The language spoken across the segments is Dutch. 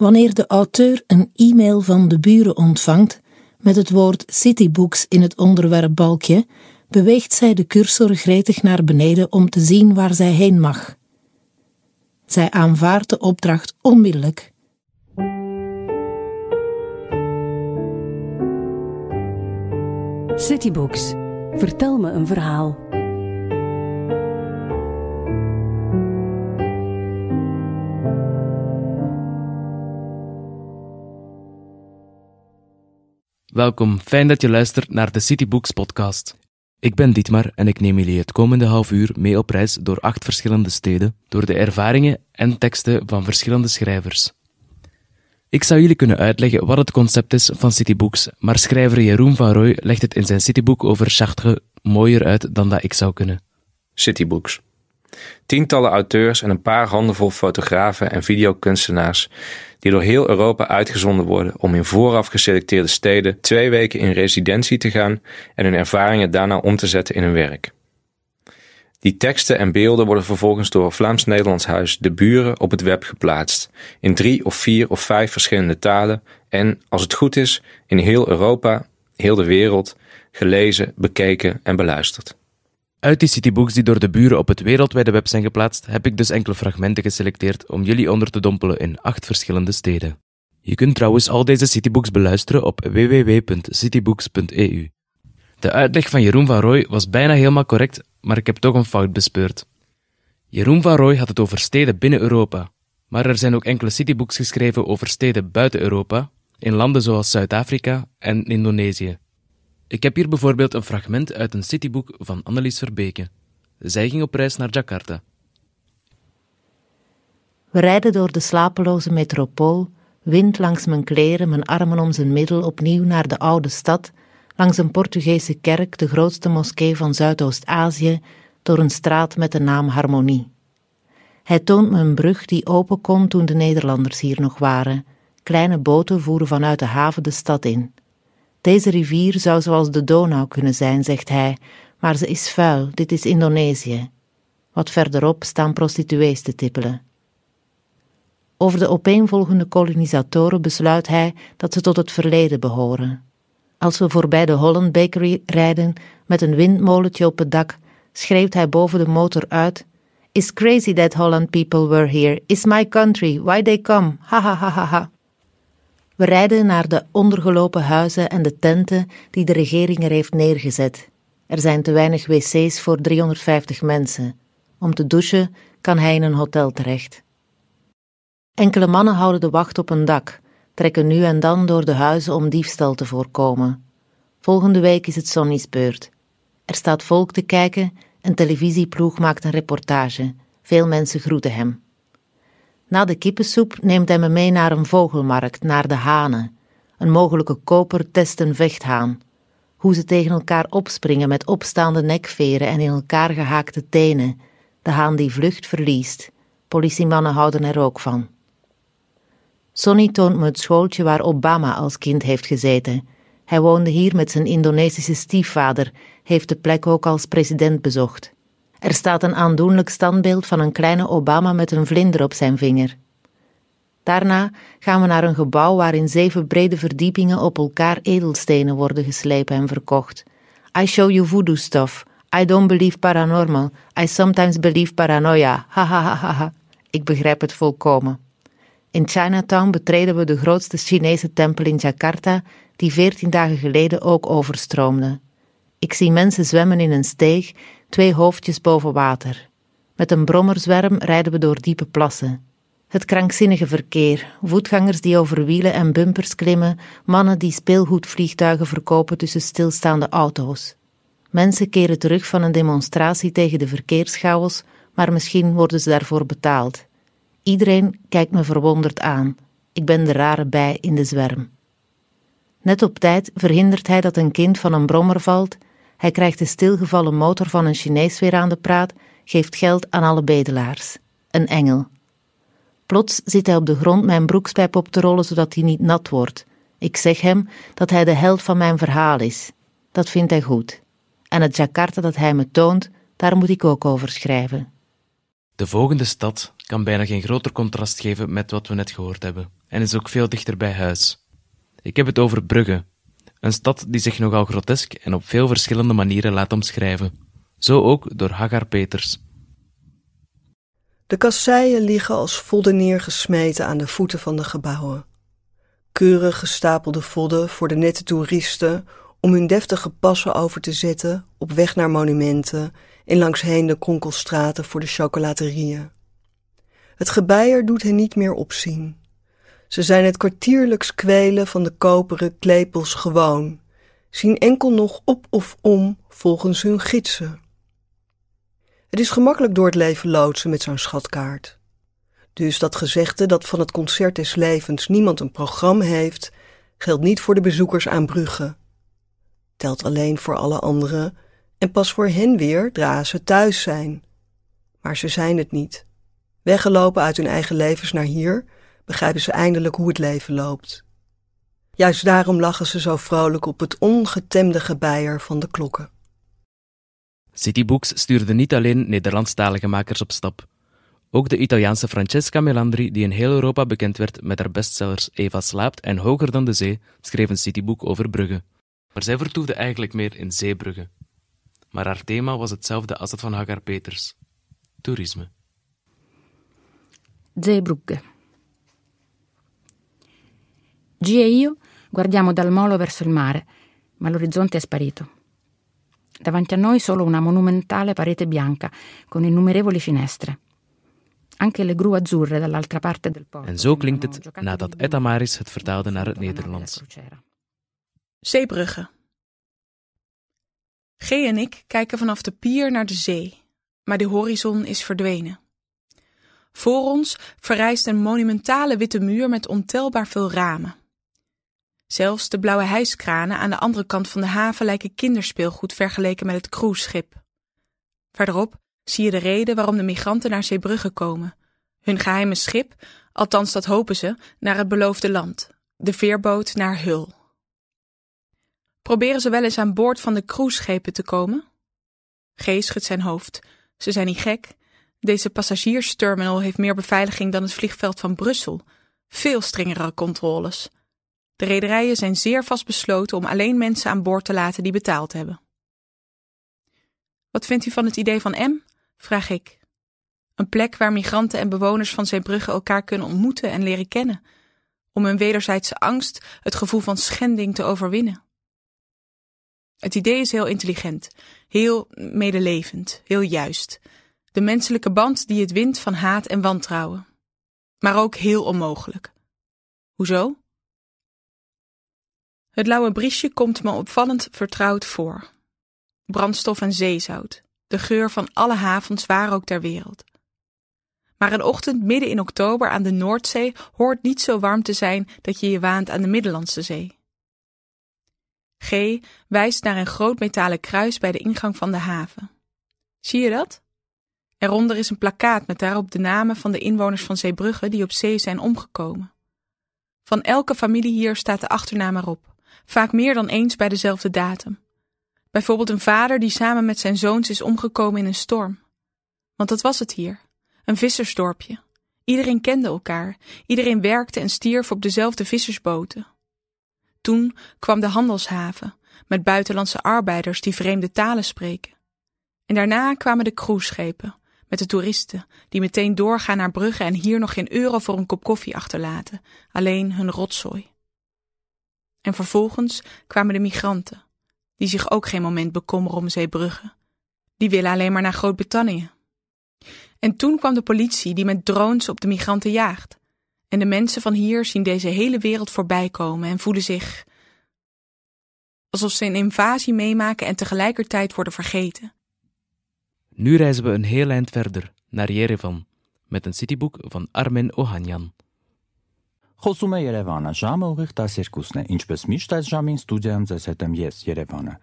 Wanneer de auteur een e-mail van de buren ontvangt met het woord Citybooks in het onderwerpbalkje, beweegt zij de cursor gretig naar beneden om te zien waar zij heen mag. Zij aanvaardt de opdracht onmiddellijk. Citybooks. Vertel me een verhaal. Welkom, fijn dat je luistert naar de Citybooks podcast. Ik ben Dietmar en ik neem jullie het komende half uur mee op reis door acht verschillende steden, door de ervaringen en teksten van verschillende schrijvers. Ik zou jullie kunnen uitleggen wat het concept is van Citybooks, maar schrijver Jeroen van Rooij legt het in zijn Citybook over Chartres mooier uit dan dat ik zou kunnen. Citybooks. Tientallen auteurs en een paar handenvol fotografen en videokunstenaars die door heel Europa uitgezonden worden om in vooraf geselecteerde steden twee weken in residentie te gaan en hun ervaringen daarna om te zetten in hun werk. Die teksten en beelden worden vervolgens door Vlaams-Nederlands Huis De Buren op het web geplaatst, in drie of vier of vijf verschillende talen en, als het goed is, in heel Europa, heel de wereld, gelezen, bekeken en beluisterd. Uit die citybooks die door de buren op het wereldwijde web zijn geplaatst, heb ik dus enkele fragmenten geselecteerd om jullie onder te dompelen in acht verschillende steden. Je kunt trouwens al deze citybooks beluisteren op www.citybooks.eu. De uitleg van Jeroen van Rooij was bijna helemaal correct, maar ik heb toch een fout bespeurd. Jeroen van Rooij had het over steden binnen Europa, maar er zijn ook enkele citybooks geschreven over steden buiten Europa, in landen zoals Zuid-Afrika en Indonesië. Ik heb hier bijvoorbeeld een fragment uit een cityboek van Annelies Verbeke. Zij ging op reis naar Jakarta. We rijden door de slapeloze metropool, wind langs mijn kleren, mijn armen om zijn middel, opnieuw naar de oude stad, langs een Portugese kerk, de grootste moskee van Zuidoost-Azië, door een straat met de naam Harmonie. Hij toont me een brug die open kon toen de Nederlanders hier nog waren. Kleine boten voeren vanuit de haven de stad in. Deze rivier zou zoals de Donau kunnen zijn, zegt hij, maar ze is vuil, dit is Indonesië. Wat verderop staan prostituees te tippelen. Over de opeenvolgende kolonisatoren besluit hij dat ze tot het verleden behoren. Als we voorbij de Holland Bakery rijden met een windmolentje op het dak, schreeuwt hij boven de motor uit: It's crazy that Holland people were here. It's my country. Why they come? Ha ha ha ha ha. We rijden naar de ondergelopen huizen en de tenten die de regering er heeft neergezet. Er zijn te weinig wc's voor 350 mensen. Om te douchen kan hij in een hotel terecht. Enkele mannen houden de wacht op een dak, trekken nu en dan door de huizen om diefstal te voorkomen. Volgende week is het Sonny's beurt. Er staat volk te kijken, een televisieploeg maakt een reportage. Veel mensen groeten hem. Na de kippensoep neemt hij me mee naar een vogelmarkt, naar de hanen. Een mogelijke koper test een vechthaan. Hoe ze tegen elkaar opspringen met opstaande nekveren en in elkaar gehaakte tenen. De haan die vlucht verliest. Politiemannen houden er ook van. Sonny toont me het schooltje waar Obama als kind heeft gezeten. Hij woonde hier met zijn Indonesische stiefvader, heeft de plek ook als president bezocht. Er staat een aandoenlijk standbeeld van een kleine Obama met een vlinder op zijn vinger. Daarna gaan we naar een gebouw waarin zeven brede verdiepingen op elkaar edelstenen worden geslepen en verkocht. I show you voodoo stuff. I don't believe paranormal. I sometimes believe paranoia. Ha ha ha ha. Ik begrijp het volkomen. In Chinatown betreden we de grootste Chinese tempel in Jakarta, die veertien dagen geleden ook overstroomde. Ik zie mensen zwemmen in een steeg, twee hoofdjes boven water. Met een brommerzwerm rijden we door diepe plassen. Het krankzinnige verkeer, voetgangers die over wielen en bumpers klimmen, mannen die speelgoedvliegtuigen verkopen tussen stilstaande auto's. Mensen keren terug van een demonstratie tegen de verkeerschaos, maar misschien worden ze daarvoor betaald. Iedereen kijkt me verwonderd aan. Ik ben de rare bij in de zwerm. Net op tijd verhindert hij dat een kind van een brommer valt hij krijgt de stilgevallen motor van een Chinees weer aan de praat, geeft geld aan alle bedelaars. Een engel. Plots zit hij op de grond mijn broekspijp op te rollen zodat hij niet nat wordt. Ik zeg hem dat hij de held van mijn verhaal is. Dat vindt hij goed. En het Jakarta dat hij me toont, daar moet ik ook over schrijven. De volgende stad kan bijna geen groter contrast geven met wat we net gehoord hebben, en is ook veel dichter bij huis. Ik heb het over Brugge, een stad die zich nogal grotesk en op veel verschillende manieren laat omschrijven. Zo ook door Hagar Peters. De kasseien liggen als vodden neergesmeten aan de voeten van de gebouwen. Keurig gestapelde vodden voor de nette toeristen om hun deftige passen over te zetten op weg naar monumenten en langsheen de kronkelstraten voor de chocolaterieën. Het gebeier doet hen niet meer opzien. Ze zijn het kwartierlijks kwelen van de koperen klepels gewoon, zien enkel nog op of om volgens hun gidsen. Het is gemakkelijk door het leven loodsen met zo'n schatkaart. Dus dat gezegde dat van het concert des levens niemand een programma heeft, geldt niet voor de bezoekers aan Brugge. Telt alleen voor alle anderen en pas voor hen weer zodra ze thuis zijn. Maar ze zijn het niet. Weggelopen uit hun eigen levens naar hier, begrijpen ze eindelijk hoe het leven loopt. Juist daarom lachen ze zo vrolijk op het ongetemde gebeier van de klokken. Citybooks stuurde niet alleen Nederlandstalige makers op stap. Ook de Italiaanse Francesca Melandri, die in heel Europa bekend werd met haar bestsellers Eva slaapt en Hoger dan de zee, schreef een cityboek over Brugge. Maar zij vertoefde eigenlijk meer in Zeebrugge. Maar haar thema was hetzelfde als dat van Hagar Peters: toerisme. Zeebrugge. G e io guardiamo dal molo verso il mare, ma l'orizzonte è sparito. Davanti a noi solo una monumentale parete bianca con innumerevoli finestre. Anche le gru azzurre dall'altra parte del porto. En zo klinkt het nadat Etta Maris het vertaalde naar het Nederlands. Zeebrugge. G en ik kijken vanaf de pier naar de zee, maar de horizon is verdwenen. Voor ons verrijst een monumentale witte muur met ontelbaar veel ramen. Zelfs de blauwe hijskranen aan de andere kant van de haven lijken kinderspeelgoed vergeleken met het cruiseschip. Verderop zie je de reden waarom de migranten naar Zeebrugge komen. Hun geheime schip, althans dat hopen ze, naar het beloofde land. De veerboot naar Hul. Proberen ze wel eens aan boord van de cruiseschepen te komen? G schudt zijn hoofd. Ze zijn niet gek. Deze passagiersterminal heeft meer beveiliging dan het vliegveld van Brussel. Veel strengere controles. De rederijen zijn zeer vastbesloten om alleen mensen aan boord te laten die betaald hebben. Wat vindt u van het idee van M? vraag ik. Een plek waar migranten en bewoners van Zeebrugge elkaar kunnen ontmoeten en leren kennen, om hun wederzijdse angst, het gevoel van schending te overwinnen. Het idee is heel intelligent, heel medelevend, heel juist. De menselijke band die het wint van haat en wantrouwen. Maar ook heel onmogelijk. Hoezo? Het lauwe briesje komt me opvallend vertrouwd voor. Brandstof en zeezout, de geur van alle havens waar ook ter wereld. Maar een ochtend midden in oktober aan de Noordzee hoort niet zo warm te zijn dat je je waant aan de Middellandse Zee. G wijst naar een groot metalen kruis bij de ingang van de haven. Zie je dat? Eronder is een plakkaat met daarop de namen van de inwoners van Zeebrugge die op zee zijn omgekomen. Van elke familie hier staat de achternaam erop, vaak meer dan eens bij dezelfde datum. Bijvoorbeeld een vader die samen met zijn zoons is omgekomen in een storm. Want dat was het hier, een vissersdorpje. Iedereen kende elkaar, iedereen werkte en stierf op dezelfde vissersboten. Toen kwam de handelshaven, met buitenlandse arbeiders die vreemde talen spreken. En daarna kwamen de cruiseschepen, met de toeristen, die meteen doorgaan naar Brugge en hier nog geen euro voor een kop koffie achterlaten, alleen hun rotzooi. En vervolgens kwamen de migranten, die zich ook geen moment bekommeren om Zeebrugge. Die willen alleen maar naar Groot-Brittannië. En toen kwam de politie die met drones op de migranten jaagt. En de mensen van hier zien deze hele wereld voorbij komen en voelen zich alsof ze een invasie meemaken en tegelijkertijd worden vergeten. Nu reizen we een heel eind verder, naar Yerevan, met een cityboek van Armen Ohanyan. Խոսում է Երևանը, ժամը ուղիղ 12-ն է, ինչպես միշտ այս ժամին ստուդիայում ձեզ հետ եմ ես, Երևանը։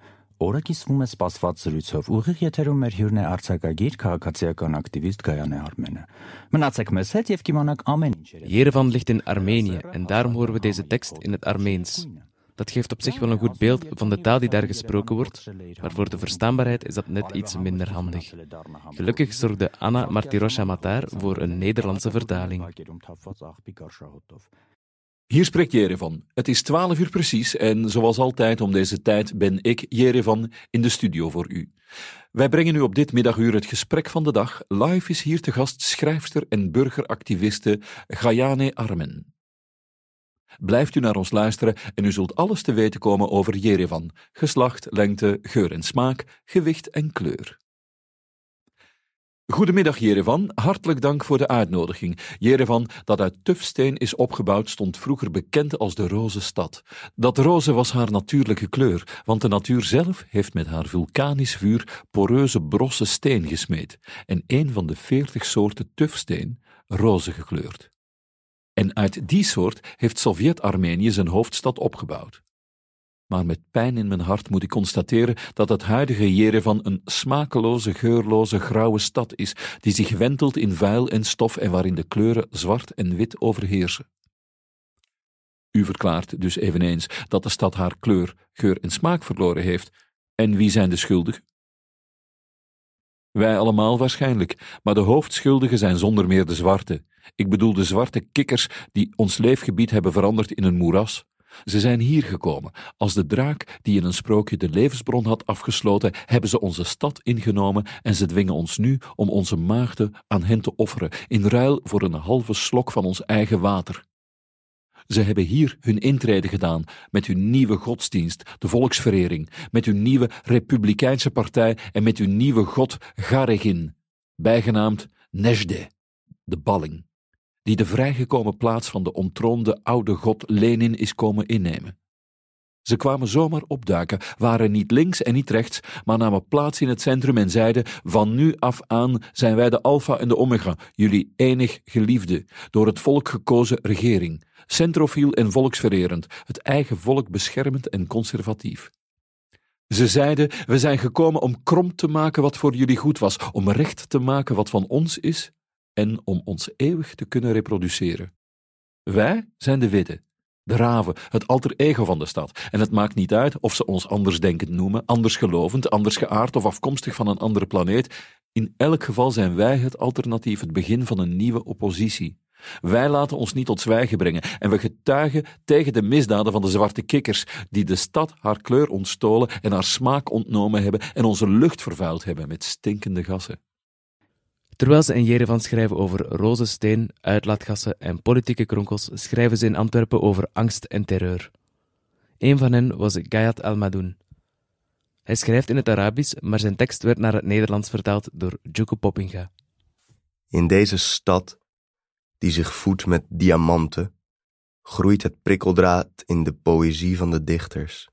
Օրը կիսվում է սպասված զրույցով։ Ուղիղ եթերում մեր հյուրն է արձակագիր, քաղաքացիական ակտիվիստ Գայանե Արմենը։ Մնացեք մեզ հետ եւ կիմանաք ամեն ինչ Yerevan ligt in Armenië en daarom horen we deze tekst in het Armeens. Dat geeft op zich wel een goed beeld van de taal die daar gesproken wordt, maar voor de verstaanbaarheid is dat net iets minder handig. Gelukkig zorgde Anna Martirosha Matar voor een Nederlandse vertaling. Hier spreekt Jerevan. Het is twaalf uur precies en zoals altijd om deze tijd ben ik, Jerevan, in de studio voor u. Wij brengen u op dit middaguur het gesprek van de dag. Live is hier te gast schrijfster en burgeractiviste Gayane Armen. Blijft u naar ons luisteren en u zult alles te weten komen over Jerevan: geslacht, lengte, geur en smaak, gewicht en kleur. Goedemiddag Jerevan, hartelijk dank voor de uitnodiging. Jerevan, dat uit tufsteen is opgebouwd, stond vroeger bekend als de roze stad. Dat roze was haar natuurlijke kleur, want de natuur zelf heeft met haar vulkanisch vuur poreuze brosse steen gesmeed en een van de veertig soorten tufsteen roze gekleurd. En uit die soort heeft Sovjet-Armenië zijn hoofdstad opgebouwd. Maar met pijn in mijn hart moet ik constateren dat het huidige Jerevan een smakeloze, geurloze, grauwe stad is, die zich wentelt in vuil en stof en waarin de kleuren zwart en wit overheersen. U verklaart dus eveneens dat de stad haar kleur, geur en smaak verloren heeft. En wie zijn de schuldigen? Wij allemaal waarschijnlijk, maar de hoofdschuldigen zijn zonder meer de zwarte. Ik bedoel de zwarte kikkers die ons leefgebied hebben veranderd in een moeras. Ze zijn hier gekomen. Als de draak die in een sprookje de levensbron had afgesloten, hebben ze onze stad ingenomen en ze dwingen ons nu om onze maagden aan hen te offeren, in ruil voor een halve slok van ons eigen water. Ze hebben hier hun intrede gedaan met hun nieuwe godsdienst, de volksverering, met hun nieuwe republikeinse partij en met hun nieuwe god Garegin, bijgenaamd Nejde, de balling die de vrijgekomen plaats van de ontroonde oude god Lenin is komen innemen. Ze kwamen zomaar opduiken, waren niet links en niet rechts, maar namen plaats in het centrum en zeiden: Van nu af aan zijn wij de Alpha en de Omega, jullie enig geliefde, door het volk gekozen regering, centrofiel en volksvererend, het eigen volk beschermend en conservatief. Ze zeiden: We zijn gekomen om krom te maken wat voor jullie goed was, om recht te maken wat van ons is en om ons eeuwig te kunnen reproduceren. Wij zijn de witte, de raven, het alter ego van de stad. En het maakt niet uit of ze ons andersdenkend noemen, andersgelovend, anders geaard of afkomstig van een andere planeet. In elk geval zijn wij het alternatief, het begin van een nieuwe oppositie. Wij laten ons niet tot zwijgen brengen en we getuigen tegen de misdaden van de zwarte kikkers, die de stad haar kleur ontstolen en haar smaak ontnomen hebben en onze lucht vervuild hebben met stinkende gassen. Terwijl ze in Jerevan schrijven over roze steen, uitlaatgassen en politieke kronkels, schrijven ze in Antwerpen over angst en terreur. Een van hen was Gayat Al-Madoun. Hij schrijft in het Arabisch, maar zijn tekst werd naar het Nederlands vertaald door Djuko Poppinga. In deze stad, die zich voedt met diamanten, groeit het prikkeldraad in de poëzie van de dichters.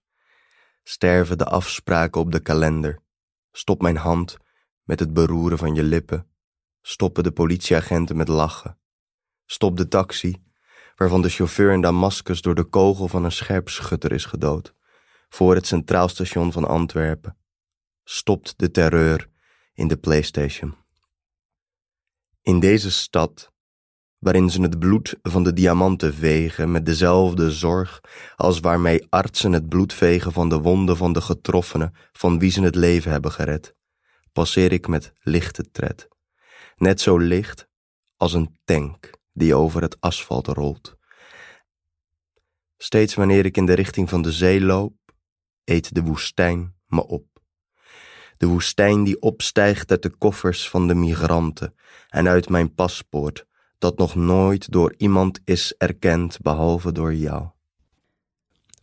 Sterven de afspraken op de kalender. Stop mijn hand met het beroeren van je lippen stoppen de politieagenten met lachen. Stop de taxi, waarvan de chauffeur in Damascus door de kogel van een scherpschutter is gedood, voor het Centraal Station van Antwerpen. Stopt de terreur in de PlayStation. In deze stad, waarin ze het bloed van de diamanten vegen met dezelfde zorg als waarmee artsen het bloed vegen van de wonden van de getroffenen van wie ze het leven hebben gered, passeer ik met lichte tred net zo licht als een tank die over het asfalt rolt. Steeds wanneer ik in de richting van de zee loop, eet de woestijn me op. De woestijn die opstijgt uit de koffers van de migranten en uit mijn paspoort, dat nog nooit door iemand is erkend behalve door jou.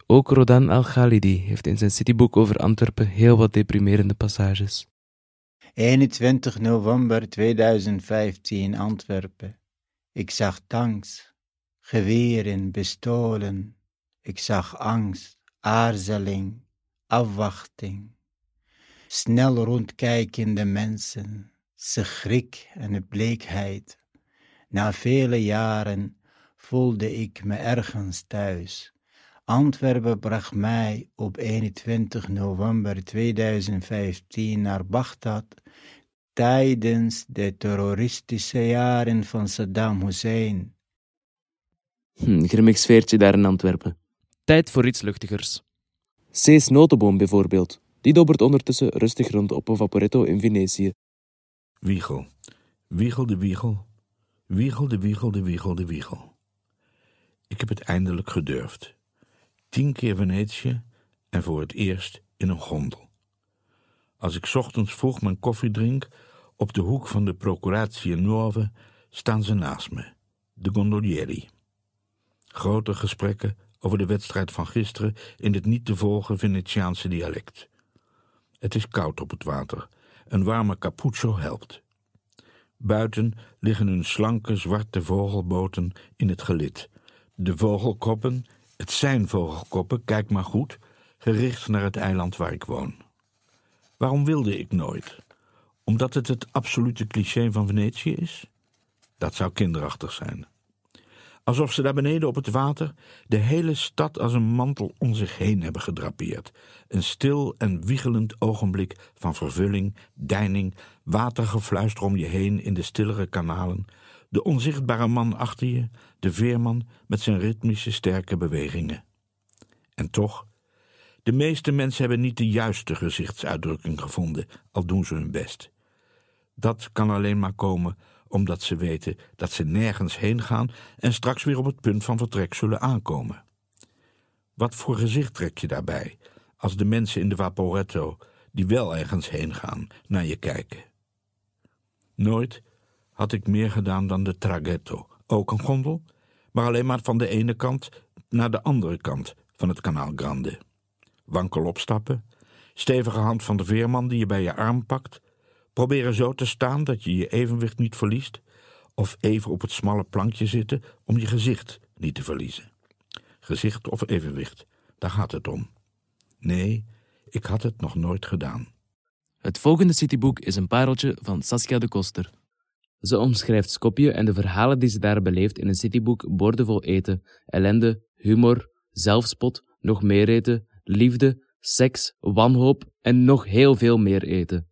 Ook Rodan Al-Khalidi heeft in zijn cityboek over Antwerpen heel wat deprimerende passages. 21 november 2015 Antwerpen. Ik zag tanks, geweren, bestolen. Ik zag angst, aarzeling, afwachting. Snel rondkijkende mensen, schrik en bleekheid. Na vele jaren voelde ik me ergens thuis. Antwerpen bracht mij op 21 november 2015 naar Bagdad tijdens de terroristische jaren van Saddam Hussein. Hm, grimmig sfeertje daar in Antwerpen. Tijd voor iets luchtigers. Cees Notenboom bijvoorbeeld. Die dobbert ondertussen rustig rond op een vaporetto in Venetië. Wiegel. Wiegel de wiegel. Wiegel de wiegel de wiegel de wiegel. Ik heb het eindelijk gedurfd. Tien keer Venetië en voor het eerst in een gondel. Als ik ochtends vroeg mijn koffie drink, op de hoek van de Procuratie Nuove staan ze naast me, de gondolieri. Grote gesprekken over de wedstrijd van gisteren in het niet te volgen Venetiaanse dialect. Het is koud op het water. Een warme cappuccio helpt. Buiten liggen hun slanke zwarte vogelboten in het gelid. De vogelkoppen, het zijn vogelkoppen, kijk maar goed, gericht naar het eiland waar ik woon. Waarom wilde ik nooit? Omdat het het absolute cliché van Venetië is? Dat zou kinderachtig zijn. Alsof ze daar beneden op het water de hele stad als een mantel om zich heen hebben gedrapeerd. Een stil en wiegelend ogenblik van vervulling, deining, watergefluister om je heen in de stillere kanalen, de onzichtbare man achter je, de veerman met zijn ritmische sterke bewegingen. En toch, de meeste mensen hebben niet de juiste gezichtsuitdrukking gevonden, al doen ze hun best. Dat kan alleen maar komen omdat ze weten dat ze nergens heen gaan en straks weer op het punt van vertrek zullen aankomen. Wat voor gezicht trek je daarbij als de mensen in de Vaporetto, die wel ergens heen gaan, naar je kijken? Nooit had ik meer gedaan dan de traghetto, ook een gondel, maar alleen maar van de ene kant naar de andere kant van het kanaal Grande. Wankel opstappen, stevige hand van de veerman die je bij je arm pakt, Proberen zo te staan dat je je evenwicht niet verliest, of even op het smalle plankje zitten om je gezicht niet te verliezen. Gezicht of evenwicht, daar gaat het om. Nee, ik had het nog nooit gedaan. Het volgende cityboek is een pareltje van Saskia de Koster. Ze omschrijft Skopje en de verhalen die ze daar beleeft in een cityboek boordevol eten, ellende, humor, zelfspot, nog meer eten, liefde, seks, wanhoop en nog heel veel meer eten.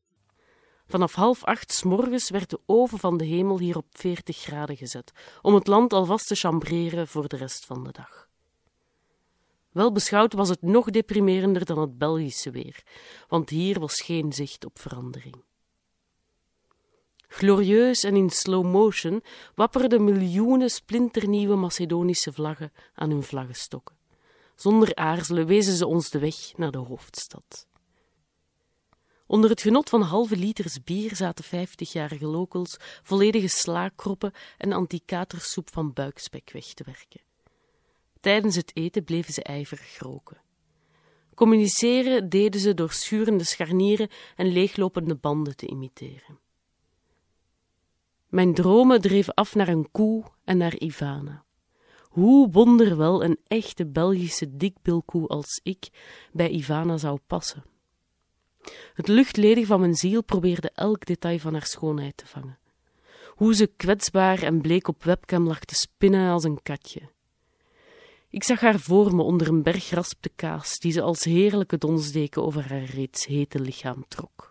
Vanaf half acht s morgens werd de oven van de hemel hier op 40 graden gezet, om het land alvast te chambreren voor de rest van de dag. Wel beschouwd was het nog deprimerender dan het Belgische weer, want hier was geen zicht op verandering. Glorieus en in slow motion wapperden miljoenen splinternieuwe Macedonische vlaggen aan hun vlaggenstokken. Zonder aarzelen wezen ze ons de weg naar de hoofdstad. Onder het genot van halve liters bier zaten vijftigjarige lokels volledige slaakroppen en antikatersoep van buikspek weg te werken. Tijdens het eten bleven ze ijverig roken. Communiceren deden ze door schurende scharnieren en leeglopende banden te imiteren. Mijn dromen dreven af naar een koe en naar Ivana. Hoe wonderwel een echte Belgische dikbilkoe als ik bij Ivana zou passen. Het luchtledig van mijn ziel probeerde elk detail van haar schoonheid te vangen. Hoe ze kwetsbaar en bleek op webcam lag te spinnen als een katje. Ik zag haar voor me onder een berg raspte kaas, die ze als heerlijke donsdeken over haar reeds hete lichaam trok.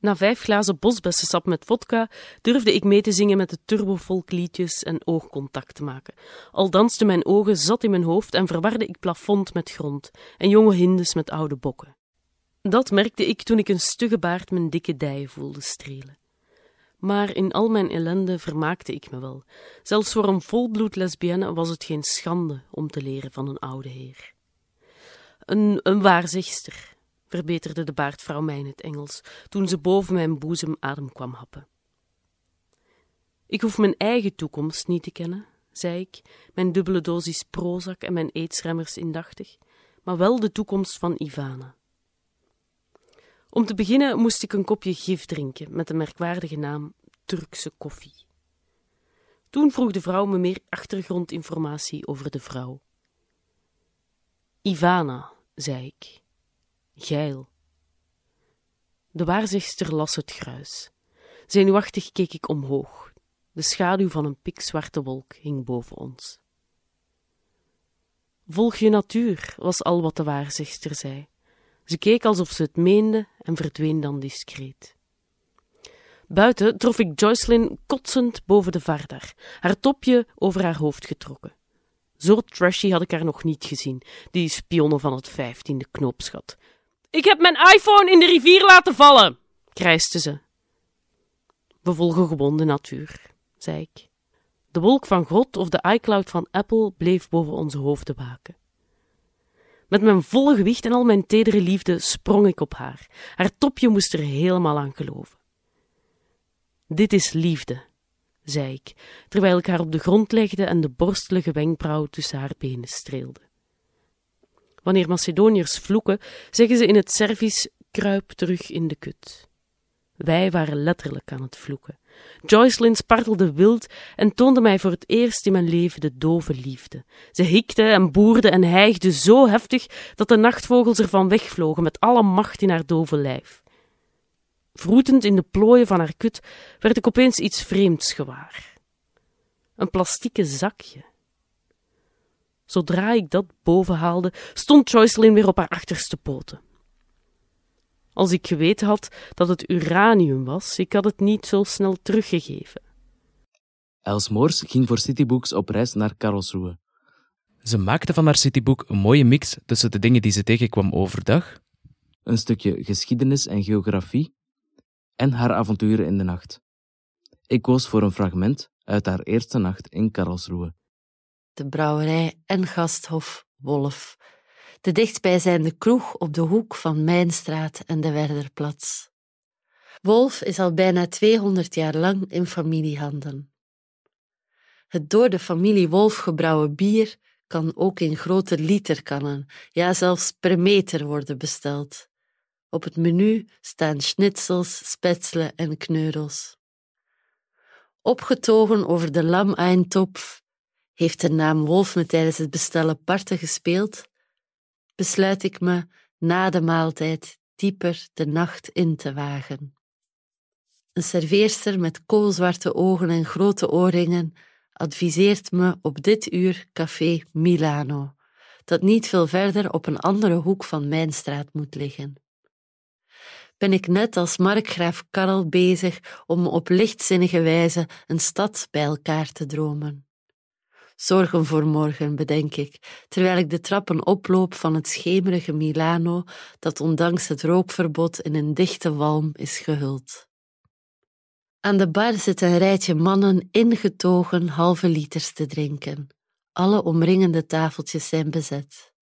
Na vijf glazen bosbessensap met vodka durfde ik mee te zingen met de turbofolkliedjes en oogcontact te maken. Al dansten mijn ogen zat in mijn hoofd en verwarde ik plafond met grond en jonge hindes met oude bokken. Dat merkte ik toen ik een stugge baard mijn dikke dijen voelde strelen. Maar in al mijn ellende vermaakte ik me wel. Zelfs voor een volbloed lesbienne was het geen schande om te leren van een oude heer. Een, een waarzegster, verbeterde de baardvrouw mij in het Engels, toen ze boven mijn boezem adem kwam happen. Ik hoef mijn eigen toekomst niet te kennen, zei ik, mijn dubbele dosis Prozac en mijn eetsremmers indachtig, maar wel de toekomst van Ivana. Om te beginnen moest ik een kopje gif drinken met de merkwaardige naam Turkse koffie. Toen vroeg de vrouw me meer achtergrondinformatie over de vrouw. Ivana, zei ik. Geil. De waarzegster las het gruis. Zenuwachtig keek ik omhoog. De schaduw van een pikzwarte wolk hing boven ons. Volg je natuur, was al wat de waarzegster zei. Ze keek alsof ze het meende en verdween dan discreet. Buiten trof ik Joycelyn kotsend boven de Vardar, haar topje over haar hoofd getrokken. Zo trashy had ik haar nog niet gezien, die spionne van het vijftiende knoopsgat. Ik heb mijn iPhone in de rivier laten vallen, krijste ze. We volgen gewoon de natuur, zei ik. De wolk van God of de iCloud van Apple bleef boven onze hoofden waken. Met mijn volle gewicht en al mijn tedere liefde sprong ik op haar. Haar topje moest er helemaal aan geloven. Dit is liefde, zei ik, terwijl ik haar op de grond legde en de borstelige wenkbrauw tussen haar benen streelde. Wanneer Macedoniërs vloeken, zeggen ze in het Servisch: kruip terug in de kut. Wij waren letterlijk aan het vloeken. Joycelyn spartelde wild en toonde mij voor het eerst in mijn leven de dove liefde. Ze hikte en boerde en hijgde zo heftig dat de nachtvogels ervan wegvlogen met alle macht in haar dove lijf. Vroetend in de plooien van haar kut werd ik opeens iets vreemds gewaar. Een plastieke zakje. Zodra ik dat boven haalde, stond Joycelyn weer op haar achterste poten. Als ik geweten had dat het uranium was, ik had het niet zo snel teruggegeven. Els Moors ging voor Citybooks op reis naar Karlsruhe. Ze maakte van haar citybook een mooie mix tussen de dingen die ze tegenkwam overdag, een stukje geschiedenis en geografie, en haar avonturen in de nacht. Ik koos voor een fragment uit haar eerste nacht in Karlsruhe. De brouwerij en gasthof Wolf de dichtstbijzijnde kroeg op de hoek van Mijnstraat en de Werderplatz. Wolf is al bijna 200 jaar lang in familiehanden. Het door de familie Wolf gebrouwen bier kan ook in grote literkannen, ja zelfs per meter worden besteld. Op het menu staan schnitzels, spetselen en kneurels. Opgetogen over de lam-eintopf heeft de naam Wolf me tijdens het bestellen parten gespeeld besluit ik me na de maaltijd dieper de nacht in te wagen. Een serveerster met koolzwarte ogen en grote oorringen adviseert me op dit uur café Milano, dat niet veel verder op een andere hoek van mijn straat moet liggen. Ben ik net als markgraaf Karel bezig om op lichtzinnige wijze een stad bij elkaar te dromen. Zorgen voor morgen, bedenk ik, terwijl ik de trappen oploop van het schemerige Milano, dat ondanks het rookverbod in een dichte walm is gehuld. Aan de bar zit een rijtje mannen ingetogen halve liters te drinken. Alle omringende tafeltjes zijn bezet.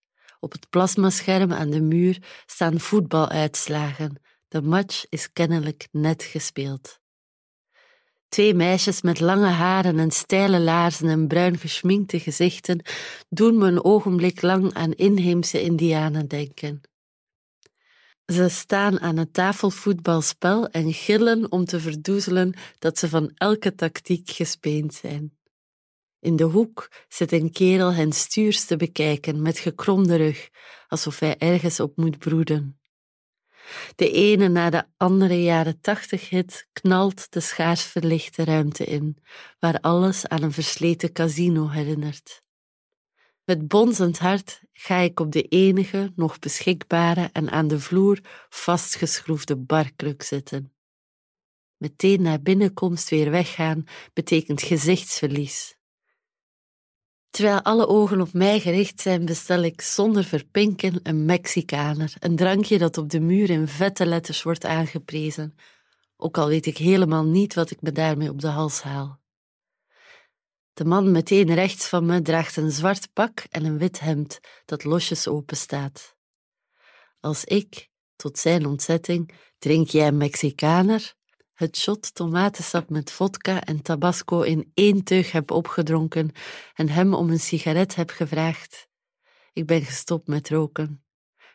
Op het plasmascherm aan de muur staan voetbaluitslagen. De match is kennelijk net gespeeld. Twee meisjes met lange haren en steile laarzen en bruin geschminkte gezichten doen me een ogenblik lang aan inheemse indianen denken. Ze staan aan het tafelvoetbalspel en gillen om te verdoezelen dat ze van elke tactiek gespeend zijn. In de hoek zit een kerel hen stuurs te bekijken met gekromde rug, alsof hij ergens op moet broeden. De ene na de andere jaren tachtig hit knalt de schaars verlichte ruimte in, waar alles aan een versleten casino herinnert. Met bonzend hart ga ik op de enige nog beschikbare en aan de vloer vastgeschroefde barkruk zitten. Meteen na binnenkomst weer weggaan betekent gezichtsverlies. Terwijl alle ogen op mij gericht zijn, bestel ik zonder verpinken een Mexicaner, een drankje dat op de muur in vette letters wordt aangeprezen, ook al weet ik helemaal niet wat ik me daarmee op de hals haal. De man meteen rechts van me draagt een zwart pak en een wit hemd dat losjes open staat. Als ik, tot zijn ontzetting, drink jij een Mexicaner? Het shot tomatensap met vodka en tabasco in één teug heb opgedronken en hem om een sigaret heb gevraagd. Ik ben gestopt met roken.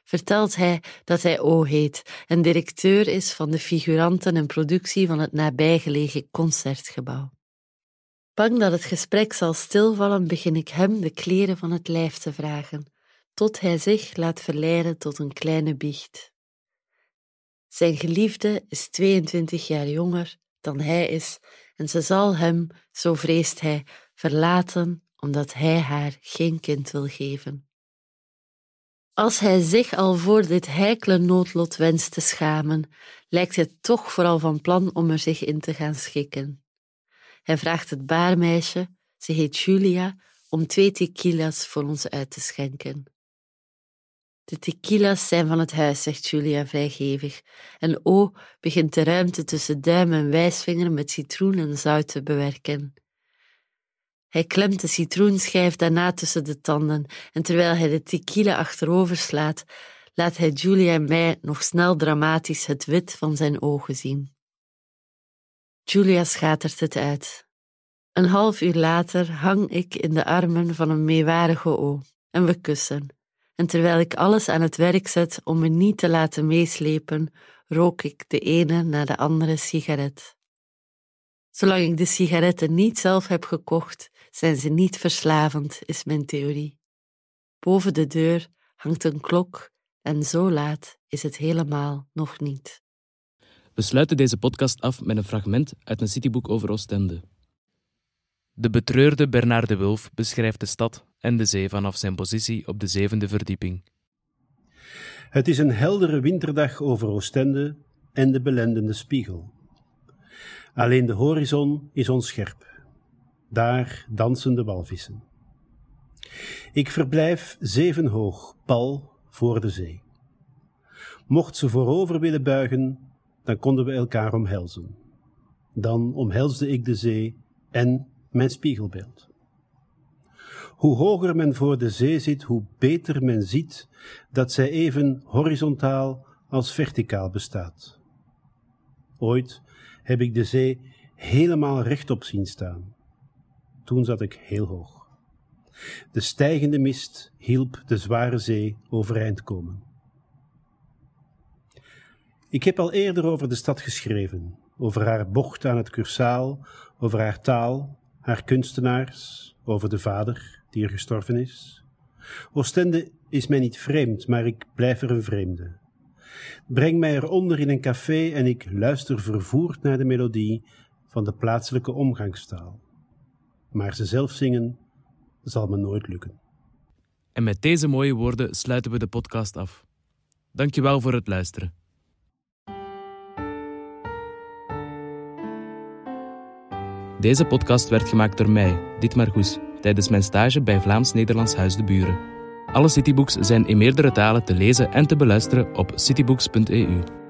Vertelt hij dat hij O heet en directeur is van de figuranten en productie van het nabijgelegen concertgebouw. Bang dat het gesprek zal stilvallen, begin ik hem de kleren van het lijf te vragen, tot hij zich laat verleiden tot een kleine biecht. Zijn geliefde is 22 jaar jonger dan hij is en ze zal hem, zo vreest hij, verlaten omdat hij haar geen kind wil geven. Als hij zich al voor dit heikele noodlot wenst te schamen, lijkt hij toch vooral van plan om er zich in te gaan schikken. Hij vraagt het baarmeisje, ze heet Julia, om twee tequila's voor ons uit te schenken. De tequila's zijn van het huis, zegt Julia vrijgevig. En O begint de ruimte tussen duim en wijsvinger met citroen en zout te bewerken. Hij klemt de citroenschijf daarna tussen de tanden en terwijl hij de tequila achterover slaat, laat hij Julia en mij nog snel dramatisch het wit van zijn ogen zien. Julia schatert het uit. Een half uur later hang ik in de armen van een meewarige O en we kussen. En terwijl ik alles aan het werk zet om me niet te laten meeslepen, rook ik de ene na de andere sigaret. Zolang ik de sigaretten niet zelf heb gekocht, zijn ze niet verslavend, is mijn theorie. Boven de deur hangt een klok en zo laat is het helemaal nog niet. We sluiten deze podcast af met een fragment uit een cityboek over Oostende. De betreurde Bernard de Wulf beschrijft de stad en de zee vanaf zijn positie op de zevende verdieping. Het is een heldere winterdag over Oostende en de belendende spiegel. Alleen de horizon is onscherp. Daar dansen de walvissen. Ik verblijf zeven hoog, pal voor de zee. Mocht ze voorover willen buigen, dan konden we elkaar omhelzen. Dan omhelsde ik de zee en mijn spiegelbeeld. Hoe hoger men voor de zee zit, hoe beter men ziet dat zij even horizontaal als verticaal bestaat. Ooit heb ik de zee helemaal rechtop zien staan. Toen zat ik heel hoog. De stijgende mist hielp de zware zee overeind komen. Ik heb al eerder over de stad geschreven, over haar bocht aan het cursaal, over haar taal, haar kunstenaars, over de vader die er gestorven is. Oostende is mij niet vreemd, maar ik blijf er een vreemde. Breng mij eronder in een café en ik luister vervoerd naar de melodie van de plaatselijke omgangstaal. Maar ze zelf zingen zal me nooit lukken. En met deze mooie woorden sluiten we de podcast af. Dankjewel voor het luisteren. Deze podcast werd gemaakt door mij, Dietmar Goes, tijdens mijn stage bij Vlaams-Nederlands Huis de Buren. Alle citybooks zijn in meerdere talen te lezen en te beluisteren op citybooks.eu.